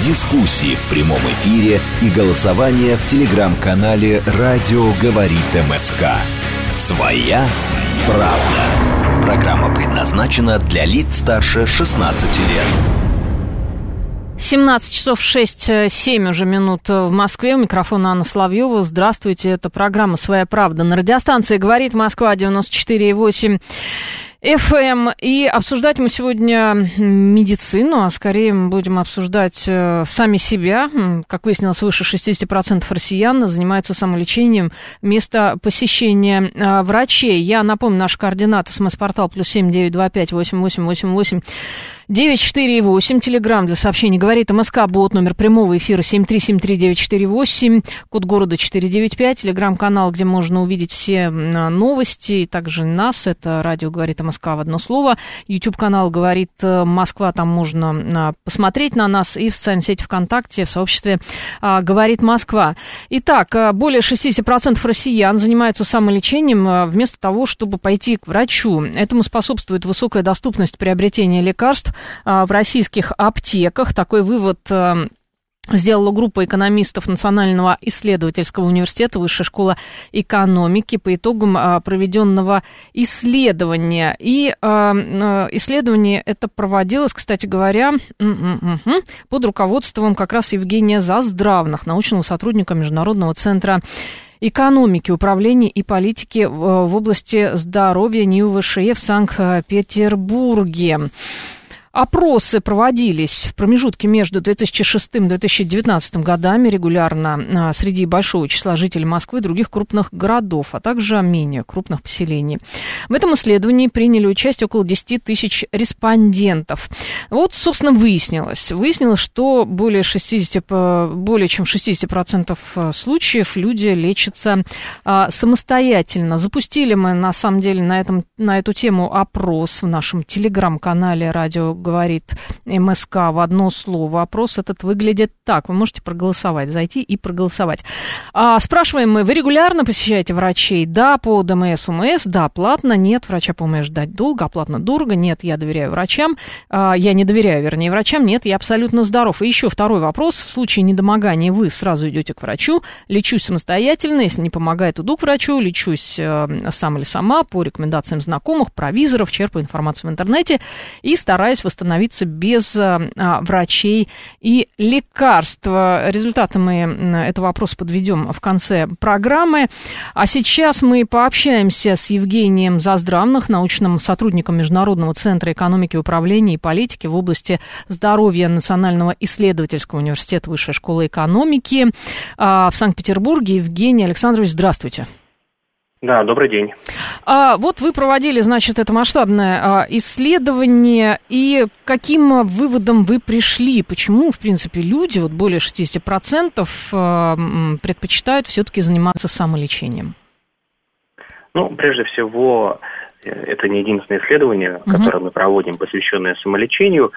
дискуссии в прямом эфире и голосование в телеграм-канале «Радио говорит МСК». Своя правда. Программа предназначена для лиц старше 16 лет. 17 часов 6-7 уже минут в Москве. У микрофона Анна Славьева. Здравствуйте. Это программа «Своя правда». На радиостанции «Говорит Москва» 94,8 FM. И обсуждать мы сегодня медицину, а скорее мы будем обсуждать э, сами себя. Как выяснилось, свыше 60% россиян занимаются самолечением вместо посещения э, врачей. Я напомню, наш координат смс-портал плюс семь девять два пять восемь восемь восемь восемь 948, телеграмм для сообщений говорит МСК, бот номер прямого эфира 7373948, код города 495, телеграм-канал, где можно увидеть все новости, и также нас, это радио говорит МСК в одно слово, YouTube-канал говорит э, Москва, там можно а, посмотреть на нас, и в социальной сети ВКонтакте, в сообществе а, говорит Москва. Итак, а, более 60% россиян занимаются самолечением вместо того, чтобы пойти к врачу. Этому способствует высокая доступность приобретения лекарств в российских аптеках. Такой вывод а, сделала группа экономистов Национального исследовательского университета Высшая школа экономики по итогам а, проведенного исследования. И а, а, исследование это проводилось, кстати говоря, под руководством как раз Евгения Заздравных, научного сотрудника Международного центра экономики, управления и политики в в области здоровья НИУ-ВШЕ в Санкт-Петербурге. Опросы проводились в промежутке между 2006 и 2019 годами регулярно а, среди большого числа жителей Москвы и других крупных городов, а также менее крупных поселений. В этом исследовании приняли участие около 10 тысяч респондентов. Вот, собственно, выяснилось. Выяснилось, что более, 60, по- более чем в 60% случаев люди лечатся а, самостоятельно. Запустили мы, на самом деле, на, этом, на эту тему опрос в нашем телеграм-канале «Радио говорит МСК» в одно слово. Опрос этот выглядит так. Вы можете проголосовать, зайти и проголосовать. А, спрашиваем мы, вы регулярно посещаете врачей? Да, по ДМС, УМС, да, платно, нет, врача по УМС ждать долго, а платно дорого, нет, я доверяю врачам, А, я не доверяю, вернее, врачам, нет, я абсолютно здоров. И еще второй вопрос, в случае недомогания вы сразу идете к врачу, лечусь самостоятельно, если не помогает, иду к врачу, лечусь э, сам или сама по рекомендациям знакомых, провизоров, черпаю информацию в интернете и стараюсь восстановиться без э, а, врачей и лекарств. Результаты мы этого вопроса подведем в конце программы. А сейчас мы пообщаемся с Евгением Заздравных, научным сотрудником Международного центра экономики, управления и политики в области здоровья Национального исследовательского университета Высшей школы экономики а, в Санкт-Петербурге. Евгений Александрович, здравствуйте. Да, добрый день. А, вот вы проводили, значит, это масштабное а, исследование, и каким выводом вы пришли? Почему, в принципе, люди, вот более 60%, а, предпочитают все-таки заниматься самолечением? Ну, прежде всего, э, это не единственное исследование, Мгм. которое мы проводим, посвященное самолечению.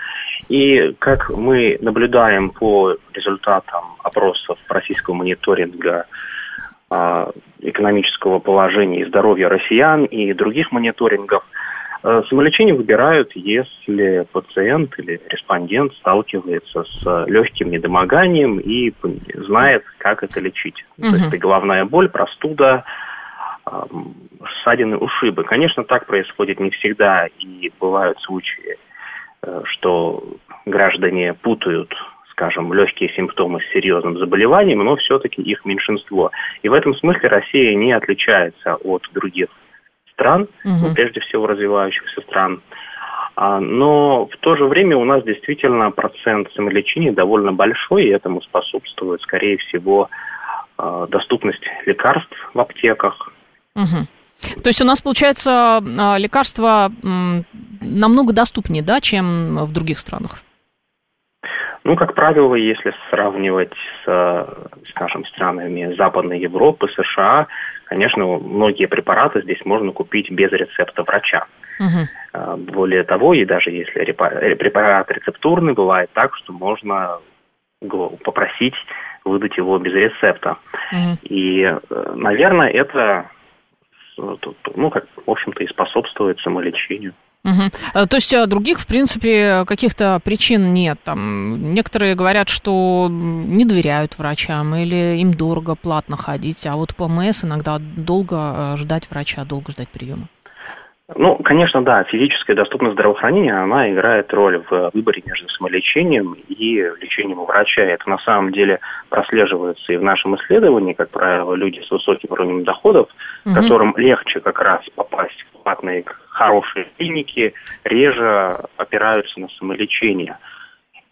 И как мы наблюдаем по результатам опросов российского мониторинга а, экономического положения и здоровья россиян и других мониторингов, э, самолечение выбирают, если пациент или респондент сталкивается с легким недомоганием и знает, как это лечить. То Мгм. есть это головная боль, простуда, ссадины, ушибы. Конечно, так происходит не всегда, и бывают случаи, э, что граждане путают, скажем, легкие симптомы с серьезным заболеванием, но все-таки их меньшинство. И в этом смысле Россия не отличается от других стран, ну, прежде всего развивающихся стран. А, Но в то же время у нас действительно процент самолечения довольно большой, и этому способствует, скорее всего, а, доступность лекарств в аптеках, Мгм. То есть у нас, получается, а, лекарства намного доступнее, да, чем в других странах? Ну, как правило, если сравнивать с, э, скажем, странами Западной Европы, США, конечно, многие препараты здесь можно купить без рецепта врача. Угу. Более того, и даже если препарат рецептурный, бывает так, что можно попросить выдать его без рецепта. Угу. И, э, наверное, это, ну, как, в общем-то, и способствует самолечению. Угу. То есть а других, в принципе, каких-то причин нет. Там некоторые говорят, что не доверяют врачам или им дорого, платно ходить, а вот ПМС иногда долго э, ждать врача, долго ждать приема. Ну, конечно, да, физическая доступность здравоохранения, она играет роль в выборе между самолечением и лечением у врача. Это на самом деле прослеживается и в нашем исследовании, как правило, люди с высоким уровнем доходов, угу. которым легче как раз попасть в платные хорошие клиники, реже опираются на самолечение.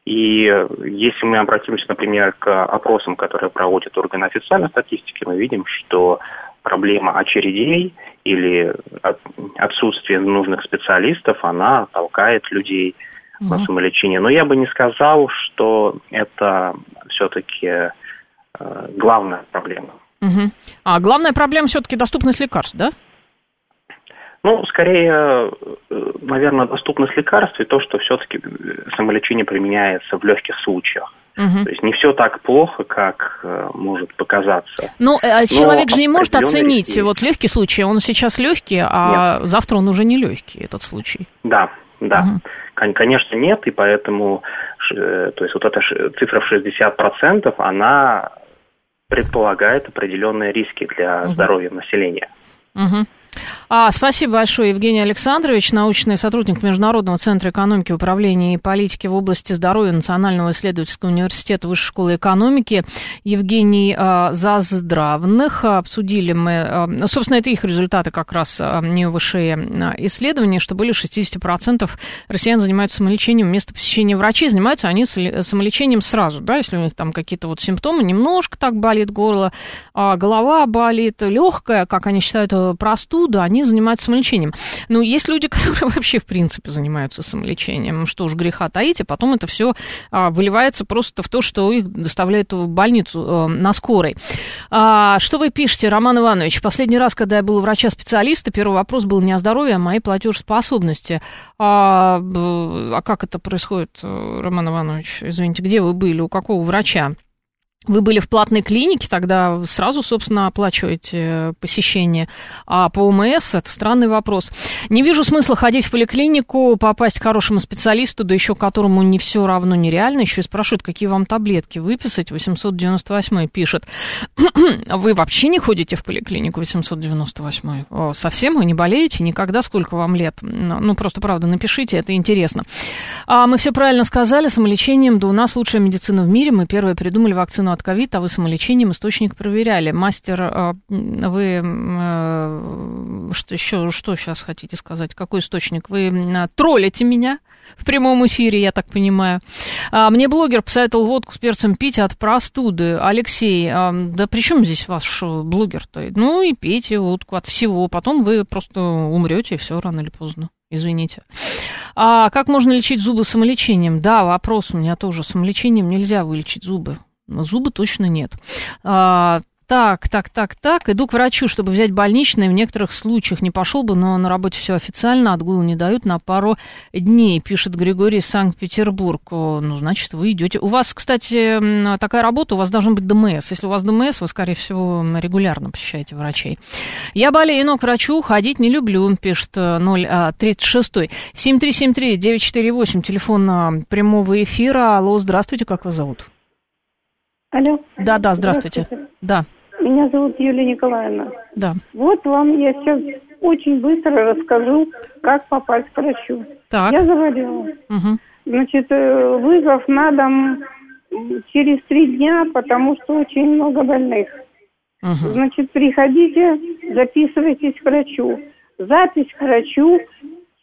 И если мы обратимся, например, к опросам, которые проводят органы официальной статистики, мы видим, что проблема очередей или отсутствие нужных специалистов, она толкает людей угу. на самолечение. Но я бы не сказал, что это все-таки э, главная проблема. Угу. А главная проблема все-таки доступность лекарств, да? Ну, скорее, э, наверное, доступность лекарств и то, что все-таки самолечение применяется в легких случаях. Угу. То есть не все так плохо, как э, может показаться. Ну, а человек же не может оценить, риски. вот легкий случай, он сейчас легкий, а нет. завтра он уже не легкий, этот случай. Да, да. Угу. Конечно, нет, и поэтому, э, то есть вот эта цифра в 60%, она предполагает определенные риски для угу. здоровья населения. Угу. А, спасибо большое, Евгений Александрович, научный сотрудник Международного центра экономики, управления и политики в области здоровья Национального исследовательского университета Высшей школы экономики. Евгений а, Заздравных. Обсудили мы, а, собственно, это их результаты как раз а, не высшие а, исследования, что более 60% россиян занимаются самолечением вместо посещения врачей. Занимаются они самолечением сразу, да, если у них там какие-то вот симптомы, немножко так болит горло, а, голова болит, легкая, как они считают, простуда, оттуда они занимаются самолечением. Но есть люди, которые вообще, в принципе, занимаются самолечением. Что уж греха таить, а потом это все а, выливается просто в то, что их доставляют в больницу а, на скорой. А, что вы пишете, Роман Иванович? Последний раз, когда я был врача-специалиста, первый вопрос был не о здоровье, а о моей платежеспособности. А, а как это происходит, Роман Иванович? Извините, где вы были? У какого врача? Вы были в платной клинике, тогда сразу, собственно, оплачиваете э, посещение. А по ОМС это странный вопрос. Не вижу смысла ходить в поликлинику, попасть к хорошему специалисту, да еще которому не все равно нереально. Еще и спрашивают, какие вам таблетки выписать. 898 пишет. Вы вообще не ходите в поликлинику 898? О, совсем вы не болеете? Никогда? Сколько вам лет? Ну, просто, правда, напишите, это интересно. А мы все правильно сказали, самолечением, да у нас лучшая медицина в мире. Мы первые придумали вакцину от ковид, а вы самолечением источник проверяли. Мастер, а, вы э, что еще, что сейчас хотите сказать? Какой источник? Вы троллите меня? в прямом эфире, я так понимаю. А, мне блогер посоветовал водку с перцем пить от простуды. Алексей, а, да при чем здесь ваш блогер-то? Ну и пейте водку от всего, потом вы просто умрете, все рано или поздно. Извините. А как можно лечить зубы самолечением? Да, вопрос у меня тоже. Самолечением нельзя вылечить зубы. Зубы точно нет. А, так, так, так, так. Иду к врачу, чтобы взять больничный. В некоторых случаях не пошел бы, но на работе все официально. Отгул не дают на пару дней, пишет Григорий Санкт-Петербург. Ну, значит, вы идете. У вас, кстати, такая работа, у вас должен быть ДМС. Если у вас ДМС, вы, скорее всего, регулярно посещаете врачей. Я болею, но к врачу ходить не люблю, пишет 036. 7373-948, телефон прямого эфира. Алло, здравствуйте, как вас зовут? Алло. Да, да, здравствуйте. здравствуйте. Да. Меня зовут Юлия Николаевна. Да. Вот вам я сейчас очень быстро расскажу, как попасть к врачу. Так. Я заболела. Угу. Значит, э, вызов на дом через три дня, потому что очень много больных. Угу. Значит, приходите, записывайтесь к врачу. Запись к врачу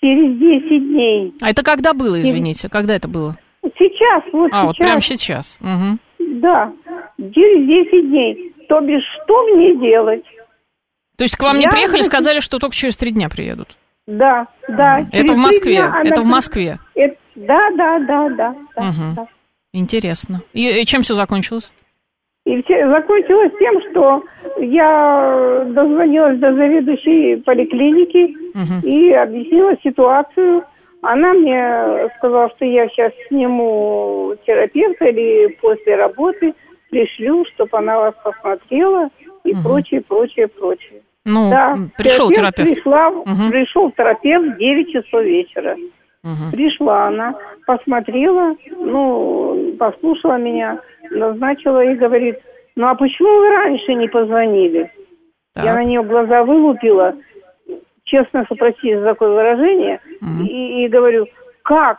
через 10 дней. А это когда было, извините? Когда это было? Сейчас, вот а, сейчас. А, вот прямо сейчас. Угу. Да, через 10 дней. То бишь, что мне делать? То есть к вам Я не приехали, значит... сказали, что только через три дня приедут? Да, да. Это в Москве, дня, это в Москве. Это... Да, да, да, да. да, угу. да. Интересно. И, и чем все закончилось? И все, закончилось тем, что я дозвонилась до заведующей поликлиники угу. и объяснила ситуацию. Она мне сказала, что я сейчас сниму терапевта или после работы пришлю, чтобы она вас посмотрела и угу. прочее, прочее, прочее. Ну, да, пришел терапевт. терапевт. Пришла, угу. Пришел терапевт в 9 часов вечера. Угу. Пришла она, посмотрела, ну, послушала меня, назначила и говорит, ну а почему вы раньше не позвонили? Так. Я на нее глаза вылупила, честно попросить за такое выражение, угу. и, и говорю, как?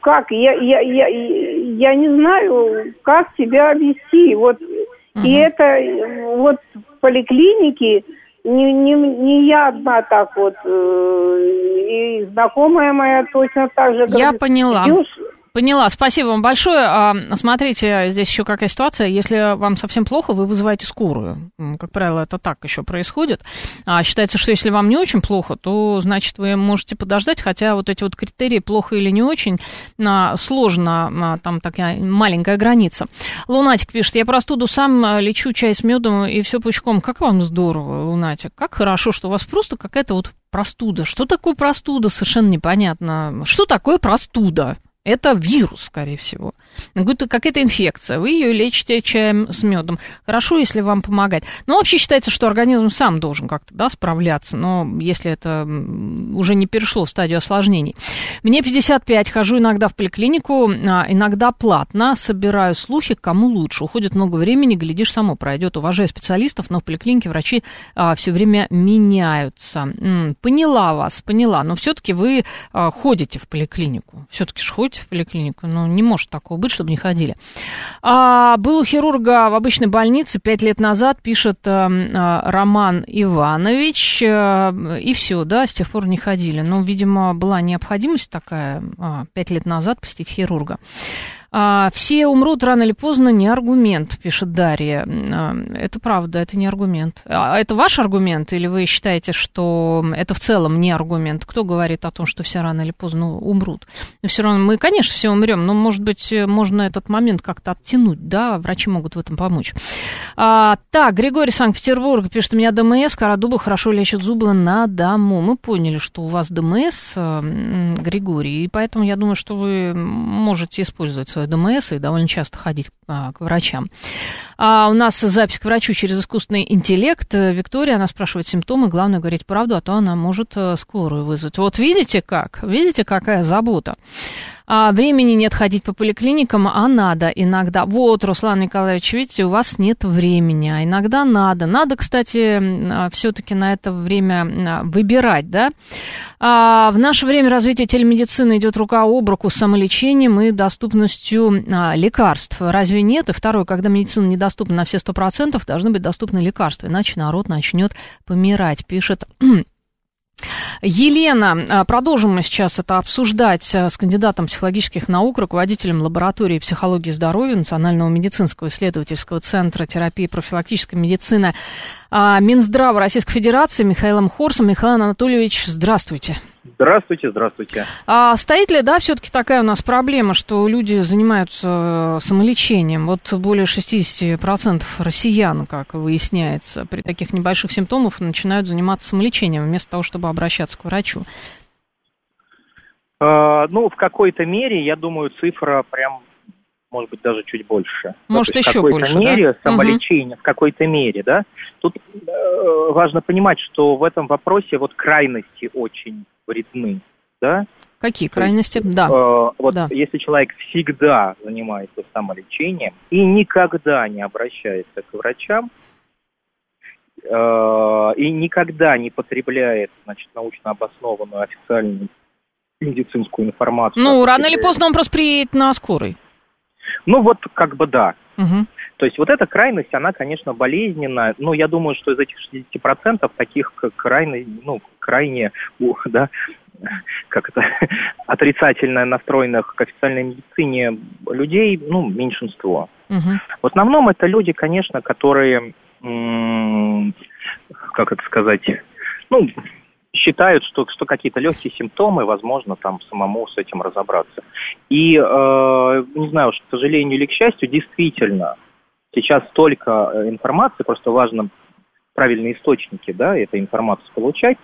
Как? Я, я, я, я не знаю, как себя вести. Вот, угу. И это вот в поликлинике не, не, не я одна так вот, э, и знакомая моя точно так же. Я поняла. Поняла, спасибо вам большое. А, смотрите, здесь еще какая ситуация. Если вам совсем плохо, вы вызываете скорую. Как правило, это так еще происходит. А, считается, что если вам не очень плохо, то, значит, вы можете подождать, хотя вот эти вот критерии плохо или не очень а, сложно, там такая маленькая граница. Лунатик пишет, я простуду сам лечу чай с медом и все пучком. Как вам здорово, Лунатик. Как хорошо, что у вас просто какая-то вот простуда. Что такое простуда, совершенно непонятно. Что такое простуда? Это вирус, скорее всего. Какая-то инфекция. Вы ее лечите чаем с медом. Хорошо, если вам помогать. Но вообще считается, что организм сам должен как-то да, справляться. Но если это уже не перешло в стадию осложнений. Мне 55, хожу иногда в поликлинику, а, иногда платно, собираю слухи, кому лучше. Уходит много времени, глядишь, само пройдет. Уважаю специалистов, но в поликлинике врачи а, все время меняются. М-м, поняла вас, поняла. Но все-таки вы а, ходите в поликлинику. Все-таки же ходите в поликлинику. Ну, не может такого быть, чтобы не ходили. А, был у хирурга в обычной больнице пять лет назад, пишет а, Роман Иванович, а, и все, да, с тех пор не ходили. Но, видимо, была необходимость такая а, пять лет назад посетить хирурга. А, все умрут рано или поздно, не аргумент, пишет Дарья. А, это правда, это не аргумент. А это ваш аргумент, или вы считаете, что это в целом не аргумент? Кто говорит о том, что все рано или поздно умрут? Но все равно мы, конечно, все умрем, но, может быть, можно этот момент как-то оттянуть, да, врачи могут в этом помочь. А, так, Григорий Санкт-Петербург пишет, у меня ДМС, кора дуба хорошо лечит зубы на дому. Мы поняли, что у вас ДМС, Григорий, и поэтому я думаю, что вы можете использовать свою ДМС и довольно часто ходить а, к врачам. А у нас запись к врачу через искусственный интеллект. Виктория, она спрашивает симптомы, главное говорить правду, а то она может э, скорую вызвать. Вот видите как? Видите, какая забота? А, времени нет ходить по поликлиникам, а надо иногда. Вот, Руслан Николаевич, видите, у вас нет времени, а иногда надо. Надо, кстати, а, все-таки на это время а, выбирать, да. А, в наше время развитие телемедицины идет рука об руку с самолечением и доступностью а, лекарств. Разве нет? И второе, когда медицина недоступна на все сто процентов, должны быть доступны лекарства, иначе народ начнет помирать, пишет Елена, а, продолжим мы сейчас это обсуждать а, с кандидатом психологических наук, руководителем лаборатории психологии здоровья Национального медицинского исследовательского центра терапии и профилактической медицины а, Минздрава Российской Федерации Михаилом Хорсом. Михаил Анатольевич, здравствуйте. Здравствуйте, здравствуйте. А стоит ли, да, все-таки такая у нас проблема, что люди занимаются э, самолечением? Вот более 60% россиян, как выясняется, при таких небольших симптомах начинают заниматься самолечением вместо того, чтобы обращаться к врачу. А, ну, в какой-то мере, я думаю, цифра прям может быть, даже чуть больше. Может, ну, еще в больше, какой-то мере да? самолечение, угу. в какой-то мере, да. Тут э, важно понимать, что в этом вопросе вот крайности очень вредны, да. Какие крайности? есть, да. Э, вот да. если человек всегда занимается самолечением и никогда не обращается к врачам, э, и никогда не потребляет, значит, научно обоснованную официальную медицинскую информацию. Ну, рано или поздно он просто приедет на скорой. Ну вот как бы да. Угу. То есть вот эта крайность, она, конечно, болезненная, но я думаю, что из этих 60% таких крайне, ну, крайне, да, как это, отрицательно настроенных к официальной медицине людей, ну, меньшинство. Угу. В основном это люди, конечно, которые, как это сказать, ну, считают, что, что какие-то легкие симптомы, возможно, там самому с этим разобраться. И, э, не знаю, к сожалению или к счастью, действительно, Сейчас столько э, информации, просто важно правильные источники, да, этой информации получать,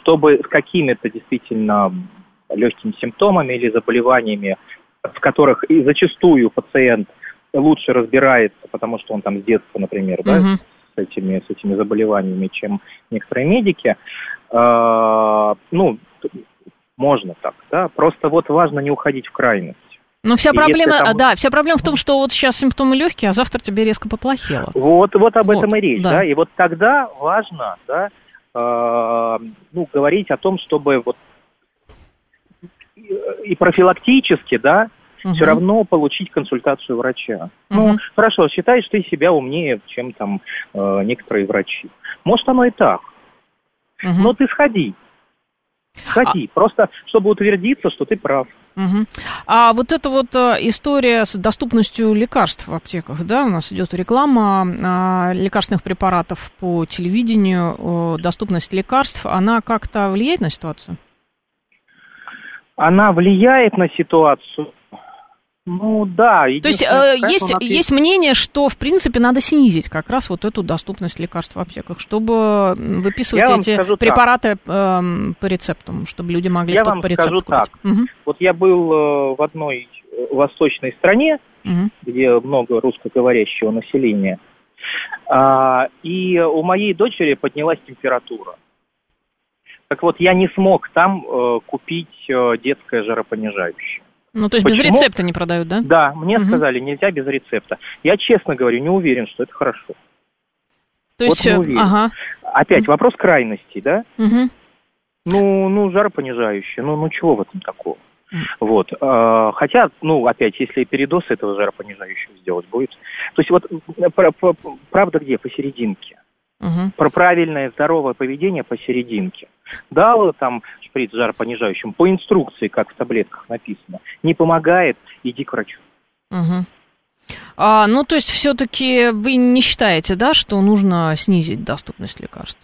чтобы с какими-то действительно легкими симптомами или заболеваниями, в которых и зачастую пациент лучше разбирается, потому что он там с детства, например, да. С этими, с этими заболеваниями, чем некоторые медики. Э, ну, можно так, да. Просто вот важно не уходить в крайность. Но вся И проблема, там- да, вся проблема в том, что вот сейчас симптомы легкие, а завтра тебе резко поплохело. Вот, вот об Вот, этом и речь, да. да. И вот тогда важно, да, э, ну, говорить о том, чтобы вот и профилактически, да, Мгм. все равно получить консультацию врача. Ну, Мгм. хорошо, считаешь ты себя умнее, чем там э, некоторые врачи. Может, оно и так. Мгм. Но ты сходи. Сходи. А Просто, чтобы утвердиться, что ты прав. Мгм. А вот эта вот э, история с доступностью лекарств в аптеках, да, у нас идет реклама а, лекарственных препаратов по телевидению, доступность лекарств, она как-то влияет на ситуацию? Она влияет на ситуацию. Ну да. То есть э, есть, ответ- есть мнение, что, в принципе, надо снизить как раз вот эту доступность лекарств в аптеках, чтобы выписывать Я эти так. препараты эм, по рецептам, чтобы люди могли Я вам по рецепту скажу купить. Мгм, Вот я был э, в одной э, восточной стране, мгм. где много русскоговорящего населения, а, и у моей дочери поднялась температура. Так вот, я не смог там э, купить э, детское жаропонижающее. Ну, то есть без Почему? рецепта не продают, да? Да, мне Мгм. сказали, нельзя без рецепта. Я, честно говорю, не уверен, что это хорошо. То Вот есть, не э, ага. Опять вопрос крайностей, да? мгм. Ну, ну, жаропонижающее, ну, ну, чего в этом такого? Вот. э, Хотя, ну, опять, если передоз этого жаропонижающего сделать будет. То есть вот э, правда где? Посерединке. Мгм. Про правильное здоровое поведение посерединке. Дал там шприц жаропонижающим по инструкции, как в таблетках написано. Не помогает, иди к врачу. Мгм. А, ну, то есть, все-таки вы не считаете, да, что нужно снизить доступность лекарств?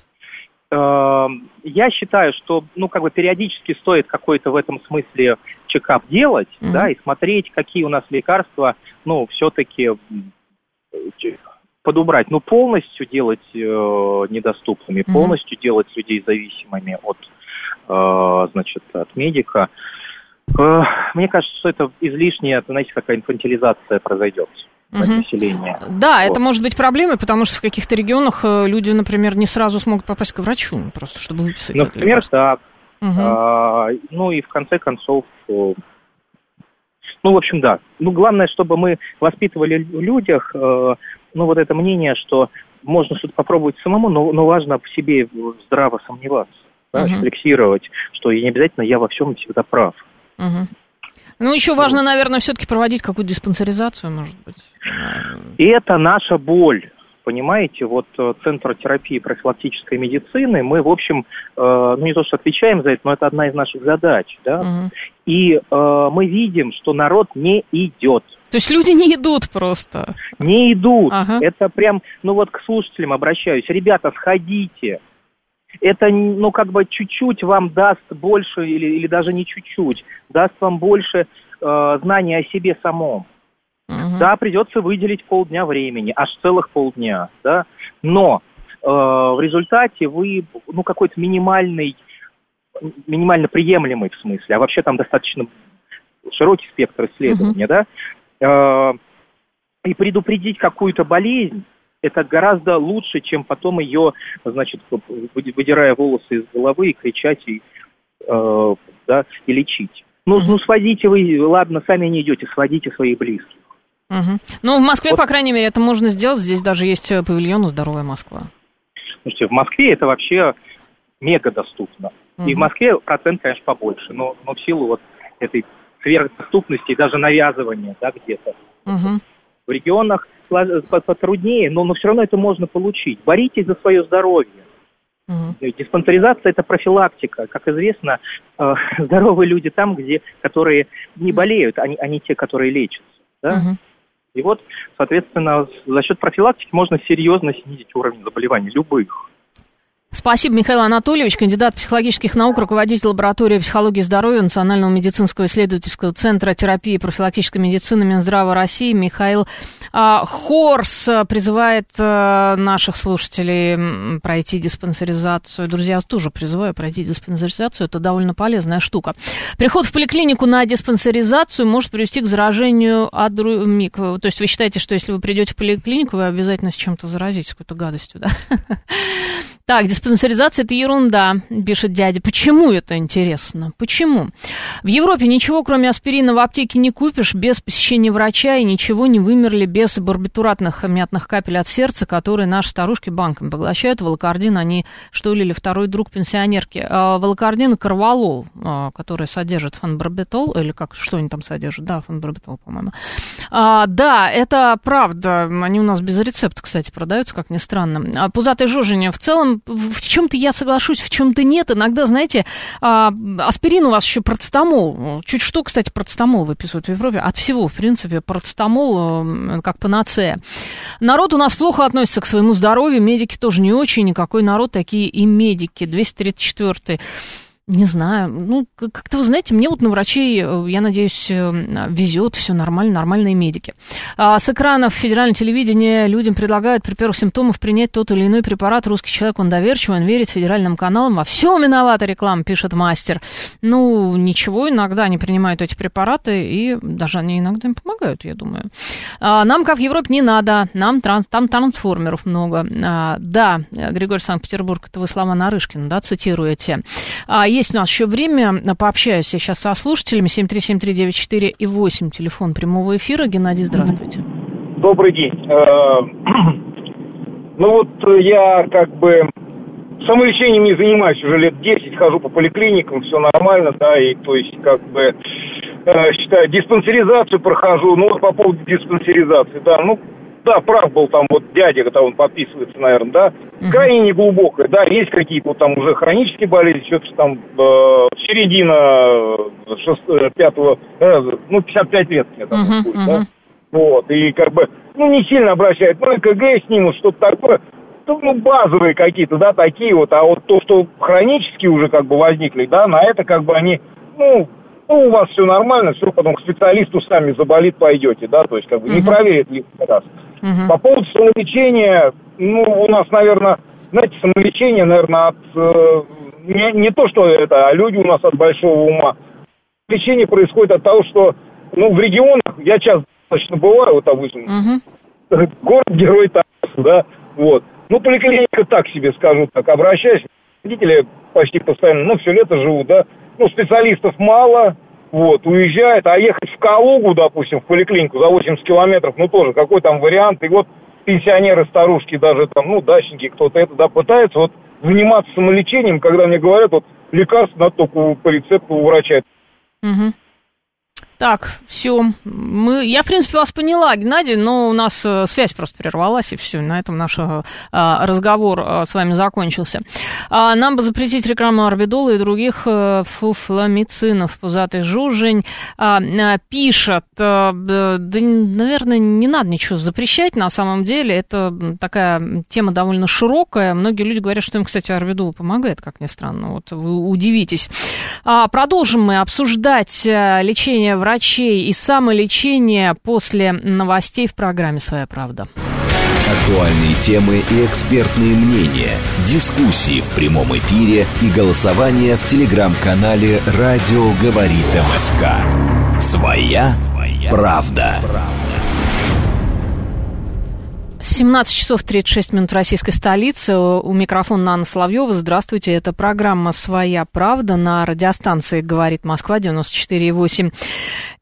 Э, Я считаю, что, ну, как бы периодически стоит какой-то в этом смысле чекап делать, Мгм. да, и смотреть, какие у нас лекарства, ну, все-таки подубрать. Ну, полностью делать э, недоступными, Мгм. полностью делать людей зависимыми от, э, значит, от медика. Э, мне кажется, что это излишняя, знаете, такая инфантилизация произойдет Мгм. населения. Да, Вот. это может быть проблемой, потому что в каких-то регионах э, люди, например, не сразу смогут попасть к врачу, просто чтобы выписать Например, так. Мгм. А, ну и в конце концов, э, ну, в общем, да. Ну, главное, чтобы мы воспитывали в людях, э, ну, вот это мнение, что можно что-то попробовать самому, но, но важно в себе здраво сомневаться, да, Мгм. рефлексировать, что не обязательно я во всем всегда прав. Мгм. Ну, еще важно, наверное, все-таки проводить какую-то диспансеризацию, может быть. И это наша боль. Понимаете, вот э, Центр терапии профилактической медицины, мы, в общем, э, ну не то, что отвечаем за это, но это одна из наших задач, да, мгм. и э, мы видим, что народ не идет. То есть люди не идут просто. Не идут. Ага. Это прям, ну вот к слушателям обращаюсь. Ребята, сходите. Это, ну, как бы чуть-чуть вам даст больше, или, или даже не чуть-чуть, даст вам больше э, знания о себе самом. Мгм. Да, придется выделить полдня времени, аж целых полдня, да. Но э, в результате вы, ну, какой-то минимальный, минимально приемлемый в смысле, а вообще там достаточно широкий спектр исследования, да, э, и предупредить какую-то болезнь, это гораздо лучше, чем потом ее, значит, выди- выдирая волосы из головы и кричать и, э, да, и лечить. Ну, Мгм. ну, сводите вы, ладно, сами не идете, сводите своих близких. Мгм. Ну, в Москве, Вот. по крайней мере, это можно сделать. Здесь даже есть э, павильон «Здоровая Москва». Слушайте, в Москве это вообще мега доступно. И в. Москве процент, конечно, побольше, но, но в силу вот этой сверхдоступности и даже навязывания, да, где-то. Мгм. В регионах потруднее, но, но все равно это можно получить. Боритесь за свое здоровье. Мгм. Диспансеризация – это профилактика. Как известно, э, здоровые люди там, где, которые не болеют, а не, а те, которые лечатся. Да? Мгм. И вот, соответственно, за счет профилактики можно серьезно снизить уровень заболеваний любых. Спасибо, Михаил Анатольевич, кандидат психологических наук, руководитель лаборатории психологии здоровья Национального медицинского исследовательского центра терапии и профилактической медицины Минздрава России. Михаил а, Хорс призывает а, наших слушателей пройти диспансеризацию. Друзья, тоже призываю пройти диспансеризацию. Это довольно полезная штука. Приход в поликлинику на диспансеризацию может привести к заражению МИК. То есть вы считаете, что если вы придете в поликлинику, вы обязательно с чем-то заразитесь, какой-то гадостью, да? Так, диспансеризация – это ерунда, пишет дядя. Почему это интересно? Почему? В Европе ничего, кроме аспирина, в аптеке не купишь без посещения врача, и ничего не вымерли без барбитуратных мятных капель от сердца, которые наши старушки банками поглощают. Волокардин, они что ли, или второй друг пенсионерки. А, волокардин и а, который содержит фанбарбитол, или как, что они там содержат? Да, фанбарбитол, по-моему. А, да, это правда. Они у нас без рецепта, кстати, продаются, как ни странно. А пузатое жожжение в целом в чем-то я соглашусь, в чем-то нет. Иногда, знаете, а, аспирин у вас еще процетамол. Чуть что, кстати, процетамол выписывают в Европе. От всего, в принципе, процетамол как панацея. Народ у нас плохо относится к своему здоровью, медики тоже не очень. Никакой народ такие и медики. 234 не знаю, ну, как-то, вы знаете, мне вот на врачей, э, я надеюсь, э, везет, все нормально, нормальные медики. А с экранов федерального телевидения людям предлагают при первых симптомах принять тот или иной препарат. Русский человек, он доверчивый, он верит федеральным каналам. Во всем виновата реклама, пишет мастер. Ну, ничего, иногда они принимают эти препараты, и даже они иногда им помогают, я думаю. А, нам, как в Европе, не надо, нам транс, там трансформеров много. А, да, Григорий Санкт-Петербург, это вы слова Нарышкина, да, цитируете. Есть у нас еще время. Пообщаюсь я сейчас со слушателями. 7373948 и 8, телефон прямого эфира. Геннадий, здравствуйте. Добрый день. Э, ну вот я как бы самолечением не занимаюсь уже лет 10, хожу по поликлиникам, все нормально, да, и то есть как бы э, считаю, диспансеризацию прохожу, ну по поводу диспансеризации, да, ну да, прав был там вот дядя, когда он подписывается, наверное, да, крайне неглубокая, да, есть какие-то там уже хронические болезни, что-то там э, середина шест, э, пятого, э, ну, 55 лет мне там uh-huh, будет, uh-huh. да, вот, и как бы, ну, не сильно обращает, ну, ЭКГ снимут, что-то такое, ну, базовые какие-то, да, такие вот, а вот то, что хронические уже как бы возникли, да, на это как бы они, ну, ну, у вас все нормально, все, потом к специалисту сами заболит, пойдете, да, то есть как бы uh-huh. не проверит лишний раз. Uh-huh. По поводу самолечения, ну, у нас, наверное, знаете, самолечение, наверное, от, э, не, не то, что это, а люди у нас от большого ума. Лечение происходит от того, что, ну, в регионах, я часто достаточно бываю, вот, допустим, uh-huh. город-герой Тарас, да, вот. Ну, поликлиника так себе, скажу так, обращаюсь, родители почти постоянно, ну, все лето живут, да, ну, специалистов мало, вот, уезжает, а ехать в Калугу, допустим, в поликлинику за 80 километров, ну, тоже, какой там вариант, и вот пенсионеры, старушки, даже там, ну, дачники, кто-то это, да, пытаются вот заниматься самолечением, когда мне говорят, вот, лекарство надо только по рецепту у врача. Угу. Так, все. Мы... Я, в принципе, вас поняла, Геннадий, но у нас э, связь просто прервалась, и все. На этом наш а, разговор а, с вами закончился. А, нам бы запретить рекламу орбидола и других фуфламицинов. Пузатый жужжень а, а, пишет, да, наверное, не надо ничего запрещать. На самом деле, это такая тема довольно широкая. Многие люди говорят, что им, кстати, орбидол помогает, как ни странно. Вот вы удивитесь. Продолжим мы обсуждать лечение в врачей и самолечение после новостей в программе «Своя правда». Актуальные темы и экспертные мнения, дискуссии в прямом эфире и голосование в телеграм-канале «Радио говорит МСК». «Своя, Своя правда». правда. 17 часов 36 минут российской столицы. У микрофона Анна Соловьева. Здравствуйте. Это программа «Своя правда» на радиостанции «Говорит Москва» 94,8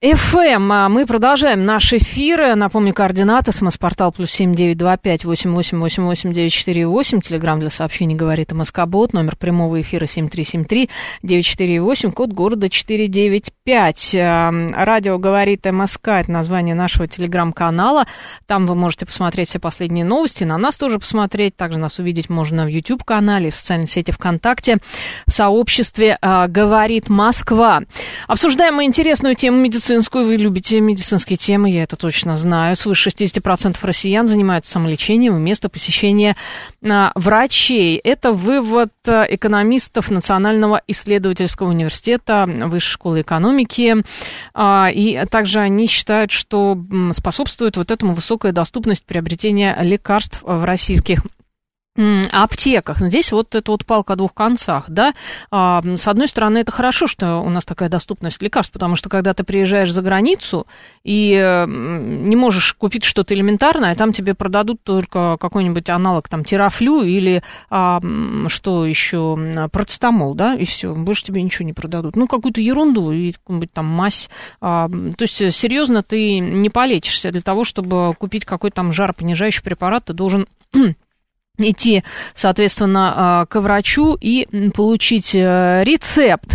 FM. А мы продолжаем наш эфир. Напомню, координаты. СМС-портал плюс семь девять два пять восемь восемь восемь восемь девять четыре восемь. Телеграмм для сообщений «Говорит МСК-бот». Номер прямого эфира семь три семь три девять четыре восемь. Код города четыре девять пять. Радио «Говорит МСК» – это название нашего телеграм-канала. Там вы можете посмотреть все последние новости, на нас тоже посмотреть. Также нас увидеть можно в YouTube-канале, в социальной сети ВКонтакте, в сообществе а, «Говорит Москва». Обсуждаем мы интересную тему медицины медицинскую. Вы любите медицинские темы, я это точно знаю. Свыше 60% россиян занимаются самолечением вместо посещения а, врачей. Это вывод а, экономистов Национального исследовательского университета Высшей школы экономики. А, и также они считают, что способствует вот этому высокая доступность приобретения лекарств в российских аптеках. Здесь вот это вот палка о двух концах, да. А, с одной стороны, это хорошо, что у нас такая доступность лекарств, потому что когда ты приезжаешь за границу и не можешь купить что-то элементарное, там тебе продадут только какой-нибудь аналог там терафлю или а, что еще, процетамол, да, и все, больше тебе ничего не продадут. Ну, какую-то ерунду и какую-нибудь там мазь. А, то есть, серьезно, ты не полечишься для того, чтобы купить какой-то там жаропонижающий препарат, ты должен идти, соответственно, а, к врачу и получить э, рецепт.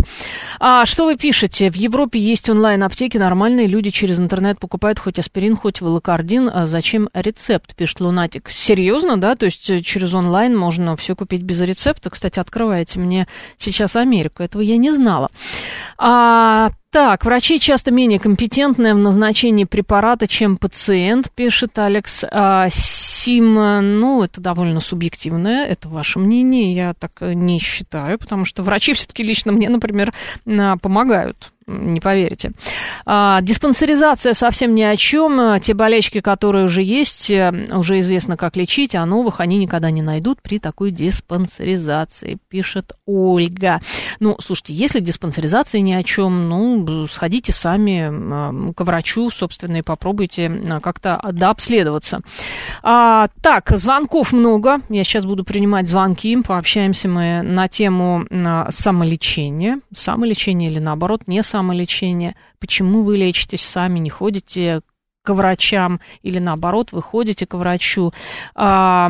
А что вы пишете? В Европе есть онлайн-аптеки, нормальные люди через интернет покупают хоть аспирин, хоть волокардин. А зачем рецепт, пишет Лунатик. Серьезно, да? То есть э, через онлайн можно все купить без рецепта. Кстати, открываете мне сейчас Америку. Этого я не знала. А, так, врачи часто менее компетентны в назначении препарата, чем пациент, пишет Алекс. А, Сим, ну, это довольно субъективное, это ваше мнение, я так не считаю, потому что врачи все-таки лично мне, например, помогают не поверите. А, диспансеризация совсем ни о чем. Те болельщики, которые уже есть, э, уже известно, как лечить, а новых они никогда не найдут при такой диспансеризации, пишет Ольга. Ну, слушайте, если диспансеризация ни о чем, ну, сходите сами к врачу, собственно, и попробуйте а, как-то дообследоваться. А, так, звонков много. Я сейчас буду принимать звонки. Пообщаемся мы на тему а, самолечения. Самолечение или, наоборот, не самолечение, почему вы лечитесь сами, не ходите к врачам или наоборот вы ходите к врачу. А,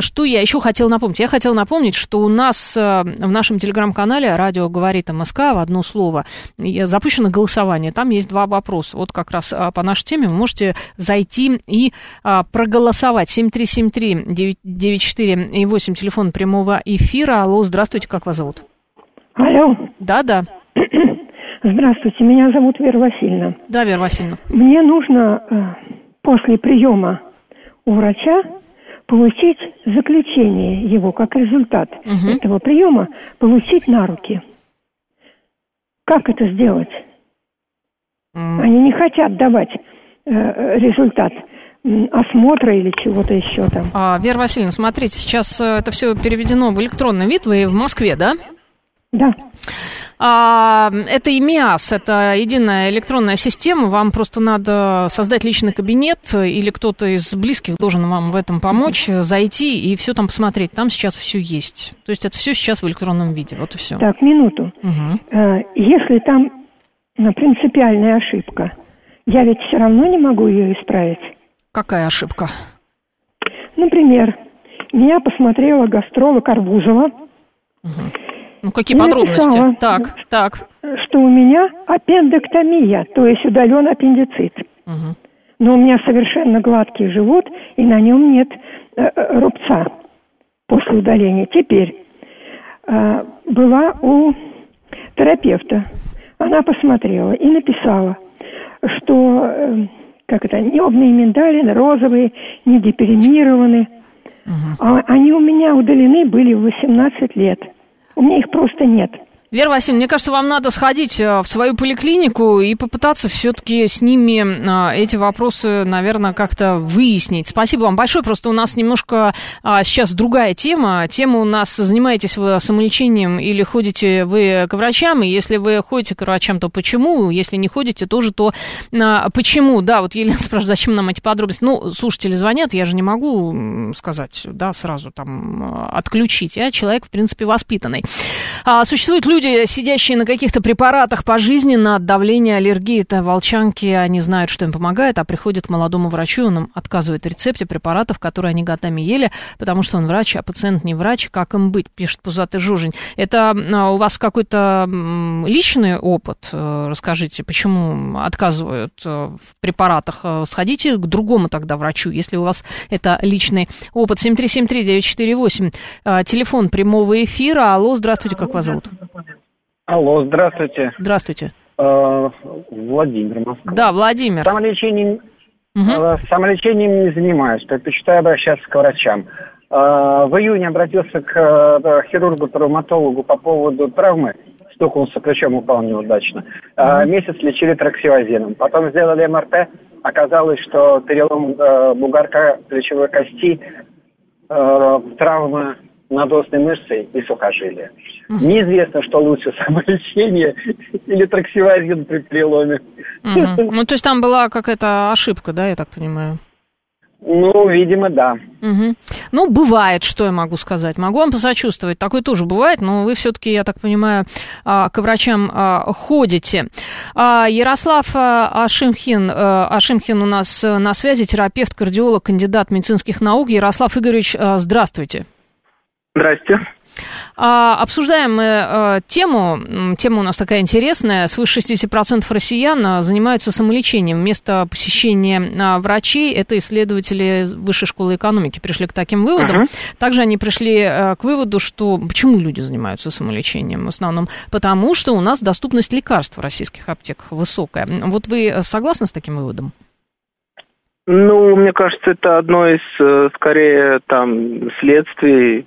что я еще хотела напомнить? Я хотела напомнить, что у нас э, в нашем телеграм-канале «Радио говорит МСК» в одно слово запущено голосование. Там есть два вопроса. Вот как раз а, по нашей теме вы можете зайти и а, проголосовать. 7373-94 и 8 телефон прямого эфира. Алло, здравствуйте, как вас зовут? Алло. Да-да. Здравствуйте, меня зовут Вера Васильевна. Да, Вера Васильевна. Мне нужно э, после приема у врача получить заключение его, как результат угу. этого приема, получить на руки. Как это сделать? Mm. Они не хотят давать э, результат осмотра или чего-то еще там. А, Вера Васильевна, смотрите, сейчас э, это все переведено в электронный вид. Вы в Москве, да? Да. А, это ИМИАС, это единая электронная система. Вам просто надо создать личный кабинет, или кто-то из близких должен вам в этом помочь, зайти и все там посмотреть. Там сейчас все есть. То есть это все сейчас в электронном виде. Вот и все. Так, минуту. Угу. Если там принципиальная ошибка, я ведь все равно не могу ее исправить. Какая ошибка? Например, меня посмотрела гастролог Арбузова. Угу. Ну, какие подробности? Написала, так, так. Что у меня аппендэктомия, то есть удален аппендицит. Угу. Но у меня совершенно гладкий живот, и на нем нет э, э, рубца после удаления. Теперь э, была у терапевта. Она посмотрела и написала, что э, как это, небные миндалины, розовые, не депримированы. Угу. А они у меня удалены были в 18 лет. У меня их просто нет. Вера Васильевна, мне кажется, вам надо сходить э, в свою поликлинику и попытаться все-таки с ними э, эти вопросы, наверное, как-то выяснить. Спасибо вам большое. Просто у нас немножко а, сейчас другая тема. Тема у нас занимаетесь вы самолечением или ходите вы к врачам. И если вы ходите к врачам, то почему? Если не ходите, тоже, то а, почему? Да, вот Елена спрашивает, зачем нам эти подробности? Ну, слушатели звонят, я же не могу сказать, да, сразу там э, отключить. Я человек, в принципе, воспитанный. А, существуют люди, люди, сидящие на каких-то препаратах пожизненно от давления, аллергии, это волчанки, они знают, что им помогает, а приходят к молодому врачу, он им отказывает в рецепте препаратов, которые они годами ели, потому что он врач, а пациент не врач, как им быть, пишет пузатый жужень. Это а, у вас какой-то личный опыт? Э, расскажите, почему отказывают э, в препаратах? Э, сходите к другому тогда врачу, если у вас это личный опыт. 7373948, телефон прямого эфира. Алло, здравствуйте, как вас зовут? Алло, здравствуйте. Здравствуйте. Э, Владимир, Москва. Да, Владимир. Самолечением, угу. самолечением не занимаюсь, предпочитаю обращаться к врачам. В июне обратился к хирургу-травматологу по поводу травмы. Стукнулся плечом, упал неудачно. Mm-hmm. Месяц лечили траксивозином. Потом сделали МРТ. Оказалось, что перелом бугорка плечевой кости, травма надостной мышцы и сухожилия. Неизвестно, что лучше, самолечение или траксивозин при переломе. Ну, то есть там была какая-то ошибка, да, я так понимаю? Ну, видимо, да. Угу. Ну, бывает, что я могу сказать. Могу вам посочувствовать. Такое тоже бывает, но вы все-таки, я так понимаю, а, к врачам а, ходите. А, Ярослав Ашимхин, Ашимхин у нас на связи, терапевт, кардиолог, кандидат медицинских наук. Ярослав Игоревич, здравствуйте. Здрасте. А, обсуждаем мы а, тему, тема у нас такая интересная, свыше 60% россиян а, занимаются самолечением вместо посещения а, врачей. Это исследователи Высшей школы экономики пришли к таким выводам. Uh-huh. Также они пришли а, к выводу, что почему люди занимаются самолечением в основном? Потому что у нас доступность лекарств в российских аптеках высокая. Вот вы согласны с таким выводом? Ну, мне кажется, это одно из, э, скорее, там, следствий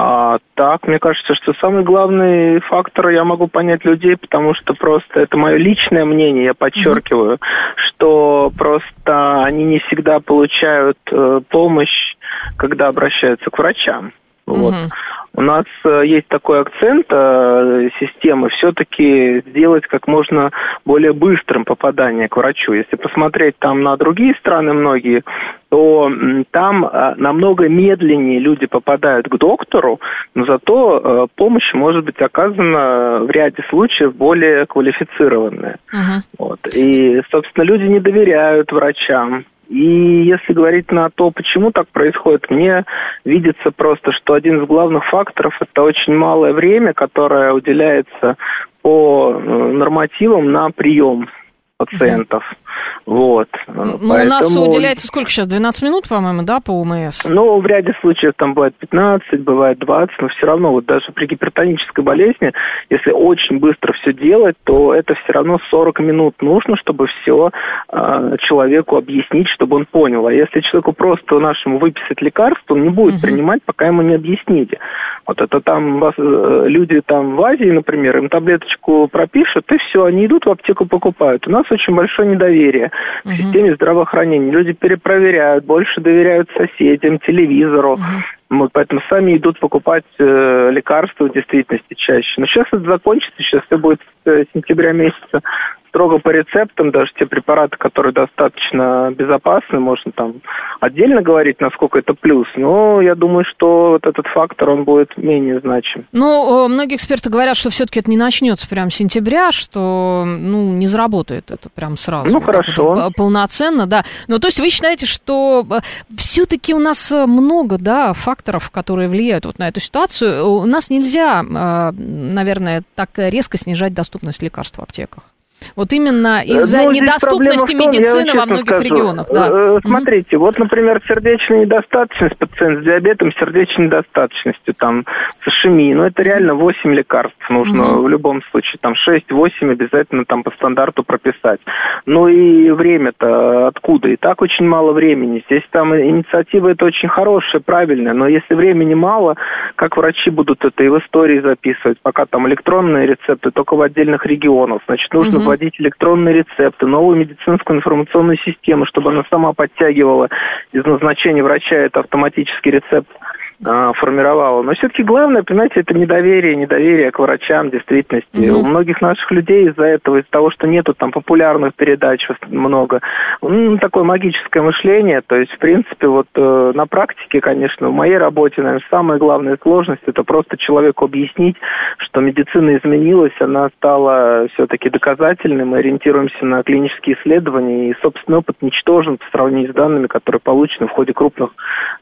а так, мне кажется, что самый главный фактор, я могу понять людей, потому что просто это мое личное мнение, я подчеркиваю, mm-hmm. что просто они не всегда получают э, помощь, когда обращаются к врачам. Вот. У нас э, есть такой акцент э, системы все-таки сделать как можно более быстрым попадание к врачу. Если посмотреть там на другие страны многие, то там э, намного медленнее люди попадают к доктору, но зато помощь может быть оказана в ряде случаев более квалифицированная. Uh-huh. Вот. И, собственно, люди не доверяют врачам. И если говорить на то, почему так происходит, мне видится просто, что один из главных факторов – это очень малое время, которое уделяется по э, нормативам на прием пациентов. Вот. Ну, Поэтому... у нас уделяется сколько сейчас? 12 минут, по-моему, да, по УМС? Ну, в ряде случаев там бывает 15, бывает 20, но все равно вот даже при гипертонической болезни, если очень быстро все делать, то это все равно 40 минут нужно, чтобы все э, человеку объяснить, чтобы он понял. А если человеку просто нашему выписать лекарство, он не будет угу. принимать, пока ему не объясните. Вот это там вас, э, люди там в Азии, например, им таблеточку пропишут, и все, они идут в аптеку покупают. У нас очень большое недоверие в системе здравоохранения. Люди перепроверяют, больше доверяют соседям, телевизору. Угу. Вот, поэтому сами идут покупать э, лекарства в действительности чаще. Но сейчас это закончится, сейчас все будет с сентября месяца строго по рецептам, даже те препараты, которые достаточно безопасны, можно там отдельно говорить, насколько это плюс, но я думаю, что вот этот фактор, он будет менее значим. Ну, многие эксперты говорят, что все-таки это не начнется прямо с сентября, что, ну, не заработает это прям сразу. Ну, хорошо. Полноценно, да. Ну, то есть вы считаете, что э, все-таки у нас много, да, факторов, которые влияют вот на эту ситуацию. У нас нельзя, э, наверное, так резко снижать доступность лекарств в аптеках. Вот именно э, из-за ну, недоступности том, медицины во многих скажу. регионах. Да. Э, смотрите, mm-hmm. вот, например, сердечная недостаточность, пациент с диабетом, сердечной недостаточностью, там, с ишемией, ну, это реально 8 лекарств нужно mm-hmm. в любом случае, там, 6-8 обязательно там по стандарту прописать. Ну, и время-то откуда? И так очень мало времени. Здесь там инициатива это очень хорошая, правильная, но если времени мало, как врачи будут это и в истории записывать, пока там электронные рецепты только в отдельных регионах, значит, нужно mm-hmm вводить электронные рецепты, новую медицинскую информационную систему, чтобы она сама подтягивала из назначения врача это автоматический рецепт а, формировала. Но все-таки главное, понимаете, это недоверие, недоверие к врачам, в действительности. Mm-hmm. У многих наших людей из-за этого, из-за того, что нету там популярных передач много, ну, такое магическое мышление. То есть, в принципе, вот э, на практике, конечно, в моей работе, наверное, самая главная сложность это просто человеку объяснить, что медицина изменилась, она стала все-таки доказательной, мы ориентируемся на клинические исследования, и собственный опыт ничтожен по сравнению с данными, которые получены в ходе крупных,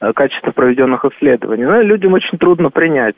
э, качественно проведенных исследований исследований. Ну, людям очень трудно принять.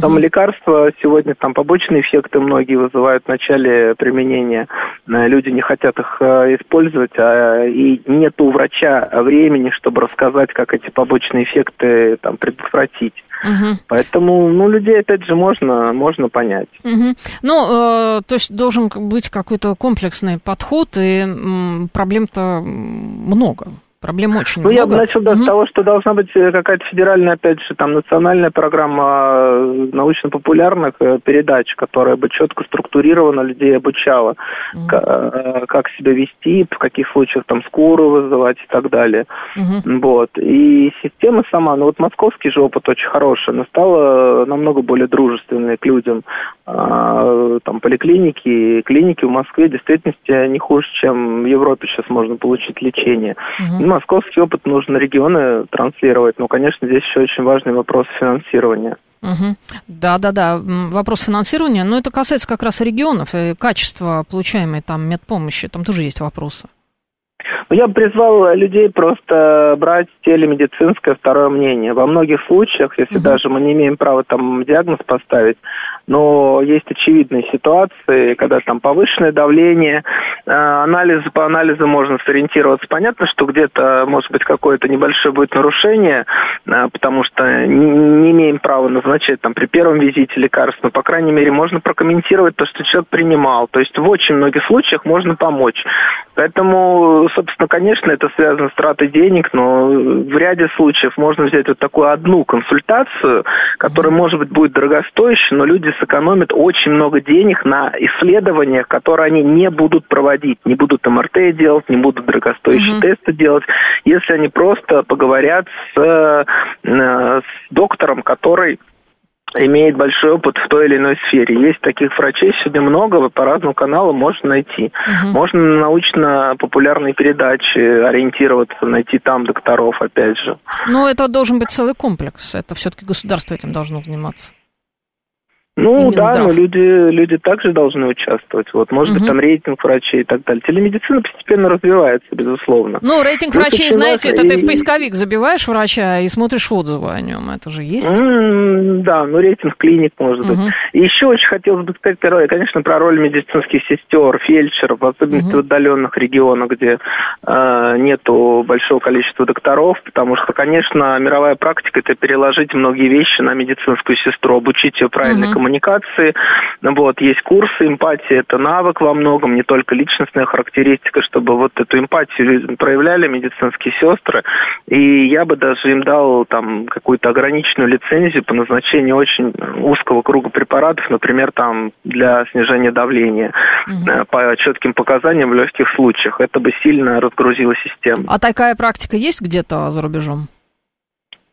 Там лекарства сегодня, там побочные эффекты многие вызывают в начале применения. Э, люди не хотят их э, использовать, а и нет у врача времени, чтобы рассказать, как эти побочные эффекты там предотвратить. Угу. Поэтому, ну, людей, опять же, можно, можно понять. Угу. Ну, э, то есть должен быть какой-то комплексный подход, и м, проблем-то много. Проблем очень ну, много. Ну, я бы начал да, угу. с того, что должна быть э, какая-то федеральная, опять же, там, национальная программа э, научно-популярных э, передач, которая бы четко структурированно людей обучала, угу. как, как себя вести, в каких случаях там скорую вызывать и так далее. Угу. Вот. И система сама, ну вот московский же опыт очень хороший, она стала намного более дружественной к людям. А, там поликлиники, клиники в Москве в действительности не хуже, чем в Европе сейчас можно получить лечение. Угу московский опыт нужно регионы транслировать. Но, конечно, здесь еще очень важный вопрос финансирования. Угу. Да, да, да. Вопрос финансирования. Но это касается как раз регионов и качества получаемой там медпомощи. Там тоже есть вопросы. Я бы призвал людей просто брать телемедицинское второе мнение. Во многих случаях, если угу. даже мы не имеем права там диагноз поставить, но есть очевидные ситуации, когда там повышенное давление, э, анализы по анализу можно сориентироваться. Понятно, что где-то, может быть, какое-то небольшое будет нарушение, э, потому что не имеем права назначать там при первом визите лекарства, но, по крайней мере, можно прокомментировать то, что человек принимал. То есть в очень многих случаях можно помочь. Поэтому, собственно, конечно, это связано с тратой денег, но в ряде случаев можно взять вот такую одну консультацию, которая, может быть, будет дорогостоящей, но люди сэкономят очень много денег на исследованиях, которые они не будут проводить, не будут МРТ делать, не будут дорогостоящие mm-hmm. тесты делать, если они просто поговорят с, э, с доктором, который имеет большой опыт в той или иной сфере. Есть таких врачей сегодня много, по разным каналам можно найти. Угу. Можно на научно-популярные передачи ориентироваться, найти там докторов, опять же. Но это должен быть целый комплекс. Это все-таки государство этим должно заниматься. Ну да, но люди, люди также должны участвовать. Вот, может угу. быть, там рейтинг врачей и так далее. Телемедицина постепенно развивается, безусловно. Ну, рейтинг ну, врачей, знаете, это и... ты в поисковик забиваешь врача и смотришь отзывы о нем. Это же есть? Mm, да, ну рейтинг клиник, может угу. быть. И еще очень хотелось бы сказать, первое, конечно, про роль медицинских сестер, фельдшеров, особенно угу. в отдаленных регионах, где э, нету большого количества докторов, потому что, конечно, мировая практика это переложить многие вещи на медицинскую сестру, обучить ее правильной угу коммуникации. Вот, есть курсы эмпатии, это навык во многом, не только личностная характеристика, чтобы вот эту эмпатию проявляли медицинские сестры. И я бы даже им дал там какую-то ограниченную лицензию по назначению очень узкого круга препаратов, например, там для снижения давления угу. по четким показаниям в легких случаях. Это бы сильно разгрузило систему. А такая практика есть где-то за рубежом?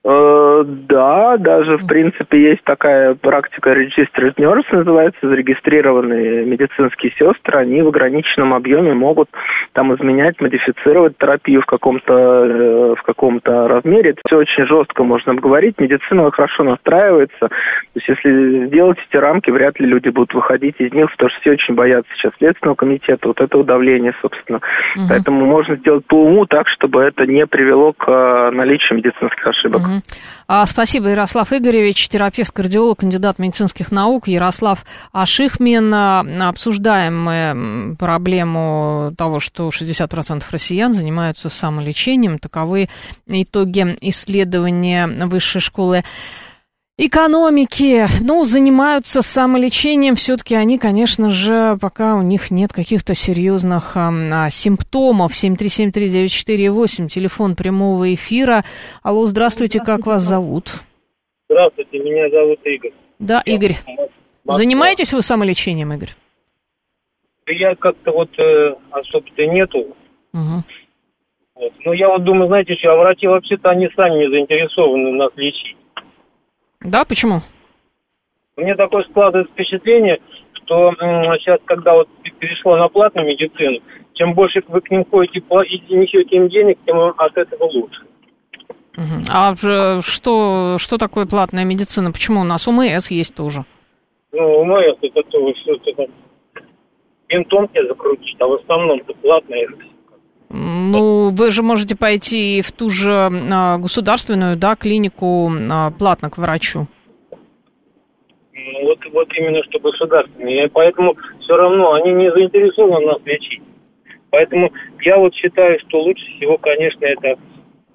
Э, да, даже в принципе есть такая практика Registered Nurse, называется, зарегистрированные медицинские сестры, они в ограниченном объеме могут там изменять, модифицировать терапию в каком-то э, в каком-то размере. Это все очень жестко можно обговорить. Медицина хорошо настраивается. То есть если сделать эти рамки, вряд ли люди будут выходить из них, потому что все очень боятся сейчас Следственного комитета, вот этого давления, собственно. Угу. Поэтому можно сделать по уму так, чтобы это не привело к э, наличию медицинских ошибок. Угу. А, спасибо, Ярослав Игоревич, терапевт-кардиолог, кандидат медицинских наук. Ярослав Ашихмен. Обсуждаем мы проблему того, что 60% россиян занимаются самолечением. Таковы итоги исследования Высшей школы экономики, ну, занимаются самолечением, все-таки они, конечно же, пока у них нет каких-то серьезных а, симптомов. 7373948, телефон прямого эфира. Алло, здравствуйте, как вас зовут? Здравствуйте, меня зовут Игорь. Да, Я Игорь. Занимаетесь вы самолечением, Игорь? Я как-то вот э, особо-то нету. Угу. Вот. Но я вот думаю, знаете, что а врачи вообще-то они сами не заинтересованы нас лечить. Да, почему? Мне такое складывается впечатление, что сейчас, когда вот перешло на платную медицину, чем больше вы к ним ходите и несете им денег, тем от этого лучше. А что, что такое платная медицина? Почему у нас УМС есть тоже? Ну, УМС это то, что это бинтом тебе закрутить, а в основном это платная ну, вы же можете пойти в ту же а, государственную, да, клинику а, платно к врачу. Вот, вот именно что государственные. И поэтому все равно они не заинтересованы нас лечить. Поэтому я вот считаю, что лучше всего, конечно, это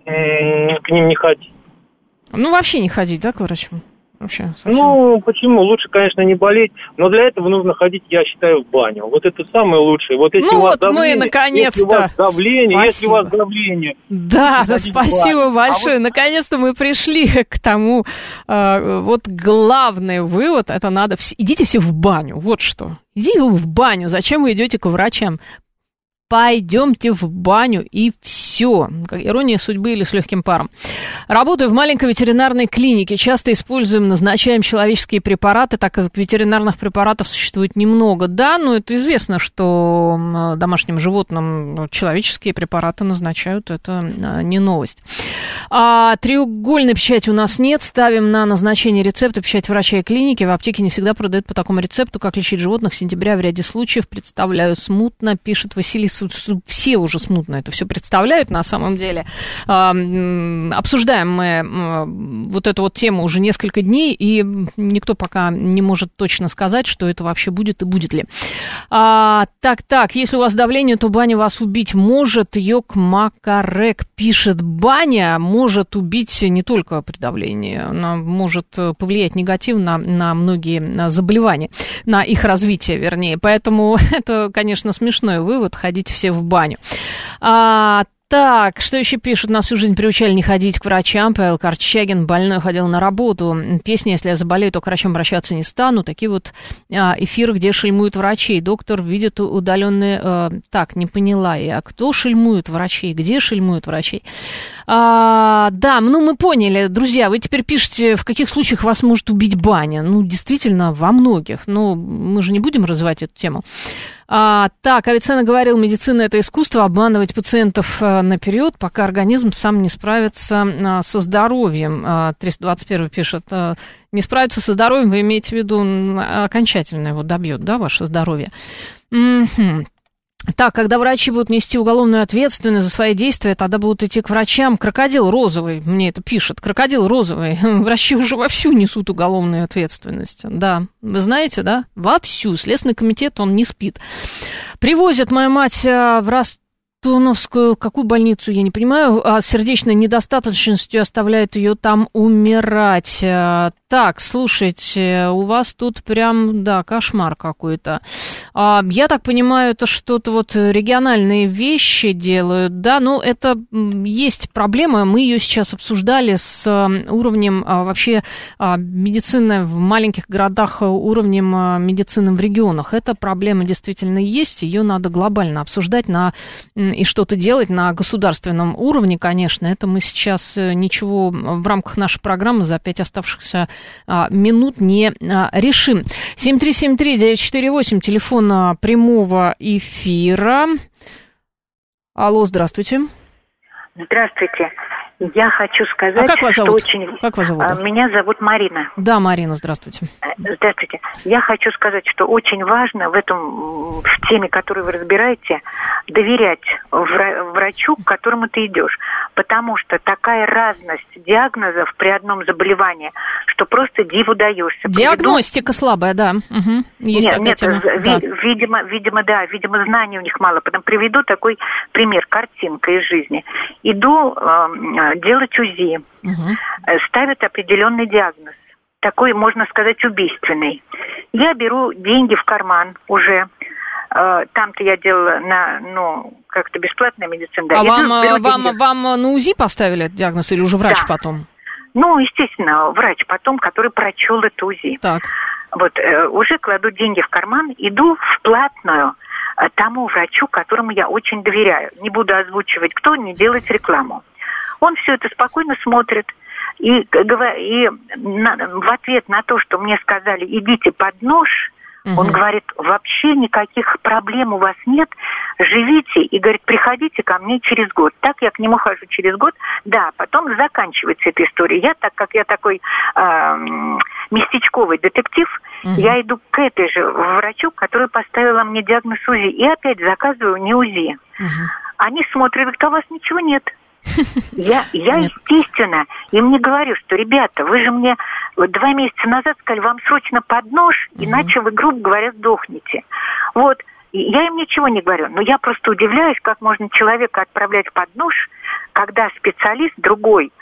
к ним не ходить. Ну, вообще не ходить, да, к врачу? Вообще, ну, почему? Лучше, конечно, не болеть, но для этого нужно ходить, я считаю, в баню. Вот это самое лучшее. Вот если ну у вас вот давление, мы наконец-то. Если у вас давление, спасибо. если у вас давление. Да, да спасибо большое. А вот... Наконец-то мы пришли к тому, э, вот главный вывод, это надо, идите все в баню, вот что. Идите вы в баню, зачем вы идете к врачам? Пойдемте в баню и все. Ирония судьбы или с легким паром. Работаю в маленькой ветеринарной клинике. Часто используем, назначаем человеческие препараты, так как ветеринарных препаратов существует немного. Да, но это известно, что домашним животным человеческие препараты назначают. Это а, не новость. А, треугольной печати у нас нет. Ставим на назначение рецепта печать врача и клиники. В аптеке не всегда продают по такому рецепту. Как лечить животных в сентябре в ряде случаев представляю смутно, пишет Василий все уже смутно это все представляют на самом деле. Обсуждаем мы вот эту вот тему уже несколько дней, и никто пока не может точно сказать, что это вообще будет и будет ли. А, так, так, если у вас давление, то баня вас убить может. Йок Макарек пишет, баня может убить не только при давлении, она может повлиять негативно на многие заболевания, на их развитие, вернее. Поэтому это, конечно, смешной вывод, ходить все в баню. А, так, что еще пишут? Нас всю жизнь приучали не ходить к врачам. Павел Корчагин больной ходил на работу. Песня «Если я заболею, то к врачам обращаться не стану». Такие вот а, эфиры, где шельмуют врачей. Доктор видит удаленные... А, так, не поняла я. Кто шельмует врачей? Где шельмуют врачей? А, да, ну мы поняли. Друзья, вы теперь пишете, в каких случаях вас может убить баня. Ну, действительно, во многих. Но мы же не будем развивать эту тему. А, так, Авиценна говорил, медицина это искусство, обманывать пациентов а, наперед, пока организм сам не справится а, со здоровьем. А, 321 пишет, а, не справится со здоровьем, вы имеете в виду окончательно его добьет, да, ваше здоровье. Угу. Так, когда врачи будут нести уголовную ответственность за свои действия, тогда будут идти к врачам. Крокодил розовый, мне это пишет. Крокодил розовый. Врачи уже вовсю несут уголовную ответственность. Да, вы знаете, да? Вовсю. Следственный комитет, он не спит. Привозят мою мать э, в Ростов Антоновскую, какую больницу, я не понимаю, а сердечной недостаточностью оставляет ее там умирать. Э, так, слушайте, у вас тут прям, да, кошмар какой-то. А, я так понимаю, это что-то вот региональные вещи делают, да, ну, это есть проблема, мы ее сейчас обсуждали с уровнем а, вообще а, медицины в маленьких городах, уровнем медицины в регионах. Эта проблема действительно есть, ее надо глобально обсуждать на и что-то делать на государственном уровне, конечно. Это мы сейчас э, ничего в рамках нашей программы за пять оставшихся а, минут не а, решим. 7373948, телефон а, прямого эфира. Алло, здравствуйте. Здравствуйте. Я хочу сказать, а как вас зовут? что очень... Как вас зовут? А, меня зовут Марина. Да, Марина, здравствуйте. Э, здравствуйте. Я хочу сказать, что очень важно в этом, в теме, которую вы разбираете, доверять врачу, к которому ты идешь. Потому что такая разность диагнозов при одном заболевании, что просто диву даешься. Диагностика Приведу... слабая, да. Угу. Есть нет, нет, тема. Ви- да. видимо, видимо, да, видимо, знаний у них мало. Потом приведу такой пример, картинка из жизни. Иду э, делать УЗИ, угу. ставят определенный диагноз, такой, можно сказать, убийственный. Я беру деньги в карман уже, э, там-то я делала на, ну, как-то бесплатная медицина. Да. А вам, беру, вам, вам на УЗИ поставили этот диагноз или уже врач да. потом? Ну, естественно, врач потом, который прочел это УЗИ. Так. Вот, э, уже кладу деньги в карман, иду в платную тому врачу, которому я очень доверяю. Не буду озвучивать кто, не делать рекламу. Он все это спокойно смотрит. И, и на, в ответ на то, что мне сказали, идите под нож, Угу. Он говорит, вообще никаких проблем у вас нет, живите и, говорит, приходите ко мне через год. Так я к нему хожу через год. Да, потом заканчивается эта история. Я, так как я такой э, местечковый детектив, угу. я иду к этой же врачу, которая поставила мне диагноз УЗИ, и опять заказываю не УЗИ. Угу. Они смотрят, говорят, а у вас ничего нет. Я, я естественно, им не говорю, что, ребята, вы же мне вот два месяца назад сказали, вам срочно под нож, иначе вы, грубо говоря, сдохнете. Вот, я им ничего не говорю, но я просто удивляюсь, как можно человека отправлять под нож, когда специалист другой,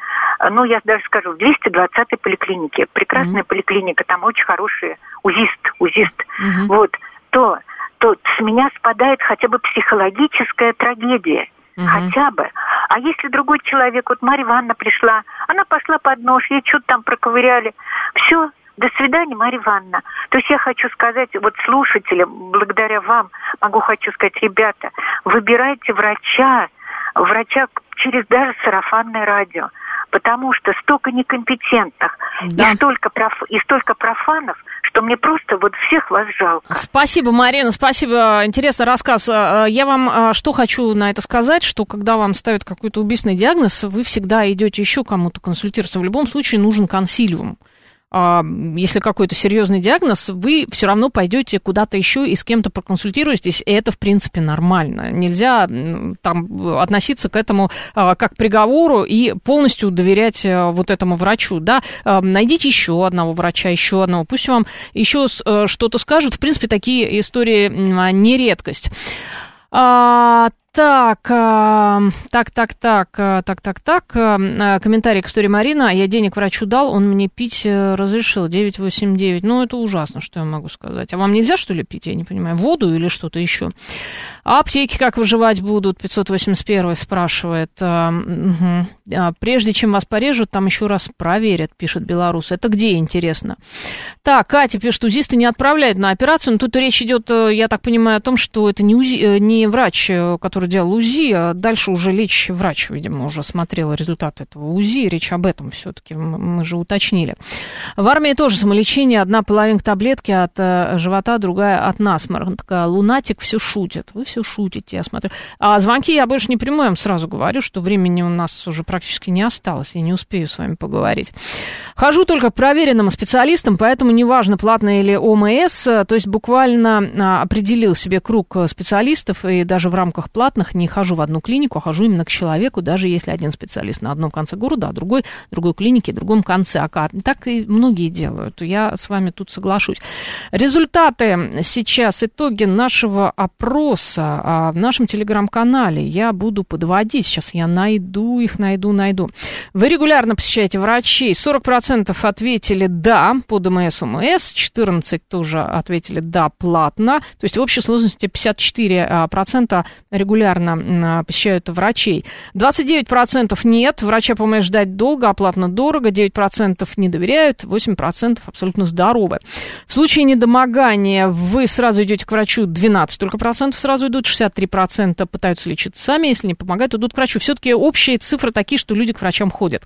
ну, я даже скажу, в 220-й поликлинике, прекрасная mm-hmm. поликлиника, там очень хороший УЗИст, УЗИст, mm-hmm. вот, то, то с меня спадает хотя бы психологическая трагедия. Угу. Хотя бы. А если другой человек, вот Марья Ивановна пришла, она пошла под нож, ей что-то там проковыряли. Все, до свидания, Марья Ивановна. То есть я хочу сказать, вот слушателям, благодаря вам, могу хочу сказать, ребята, выбирайте врача, врача через даже сарафанное радио потому что столько некомпетентных да. и, столько проф, и столько профанов, что мне просто вот всех вас жалко. Спасибо, Марина, спасибо. Интересный рассказ. Э, я вам э, что хочу на это сказать, что когда вам ставят какой-то убийственный диагноз, вы всегда идете еще кому-то консультироваться. В любом случае нужен консилиум. А, если какой-то серьезный диагноз, вы все равно пойдете куда-то еще и с кем-то проконсультируетесь, и это, в принципе, нормально. Нельзя там относиться к этому а, как к приговору и полностью доверять а, вот этому врачу, да. Найдите еще одного врача, еще одного, пусть вам еще что-то скажут. В принципе, такие истории не редкость. А, так, так, так, так, так, так, так. Комментарий к истории Марина. Я денег врачу дал, он мне пить э, разрешил. 989. Ну, это ужасно, что я могу сказать. А вам нельзя, что ли, пить? Я не понимаю. Воду или что-то еще? А аптеки как выживать будут? 581 спрашивает. Угу. Прежде чем вас порежут, там еще раз проверят, пишет белорус. Это где, интересно? Так, Катя пишет, узисты не отправляют на операцию. Но тут речь идет, э, я так понимаю, о том, что это не, УЗИ, э, не врач, который делал УЗИ, а дальше уже лечащий врач, видимо, уже смотрел результаты этого УЗИ, речь об этом все-таки мы же уточнили. В армии тоже самолечение, одна половинка таблетки от э, живота, другая от насморка. Лунатик все шутит, вы все шутите, я смотрю. А звонки я больше не приму, я вам сразу говорю, что времени у нас уже практически не осталось, я не успею с вами поговорить. Хожу только к проверенным специалистам, поэтому неважно, платно или ОМС, то есть буквально а, определил себе круг специалистов и даже в рамках плат платных не хожу в одну клинику, а хожу именно к человеку, даже если один специалист на одном конце города, а другой другой клинике, другом конце. А так и многие делают. Я с вами тут соглашусь. Результаты сейчас, итоги нашего опроса а, в нашем телеграм-канале я буду подводить. Сейчас я найду их, найду, найду. Вы регулярно посещаете врачей. 40% ответили «да» по ДМС, УМС, 14% тоже ответили «да» платно. То есть в общей сложности 54% регулярно регулярно посещают врачей. 29% нет, врача помощь ждать долго, оплатно дорого, 9% не доверяют, 8% абсолютно здоровы. В случае недомогания вы сразу идете к врачу, 12 только процентов сразу идут, 63% пытаются лечиться сами, если не помогают, идут к врачу. Все-таки общие цифры такие, что люди к врачам ходят.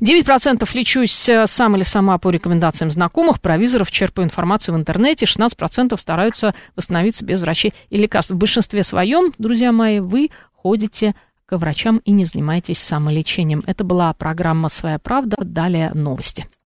9% лечусь э, сам или сама по рекомендациям знакомых, провизоров, черпаю информацию в интернете, 16% стараются восстановиться без врачей и лекарств. В большинстве своем, друзья мои, самое вы ходите к врачам и не занимаетесь самолечением. Это была программа «Своя правда». Далее новости.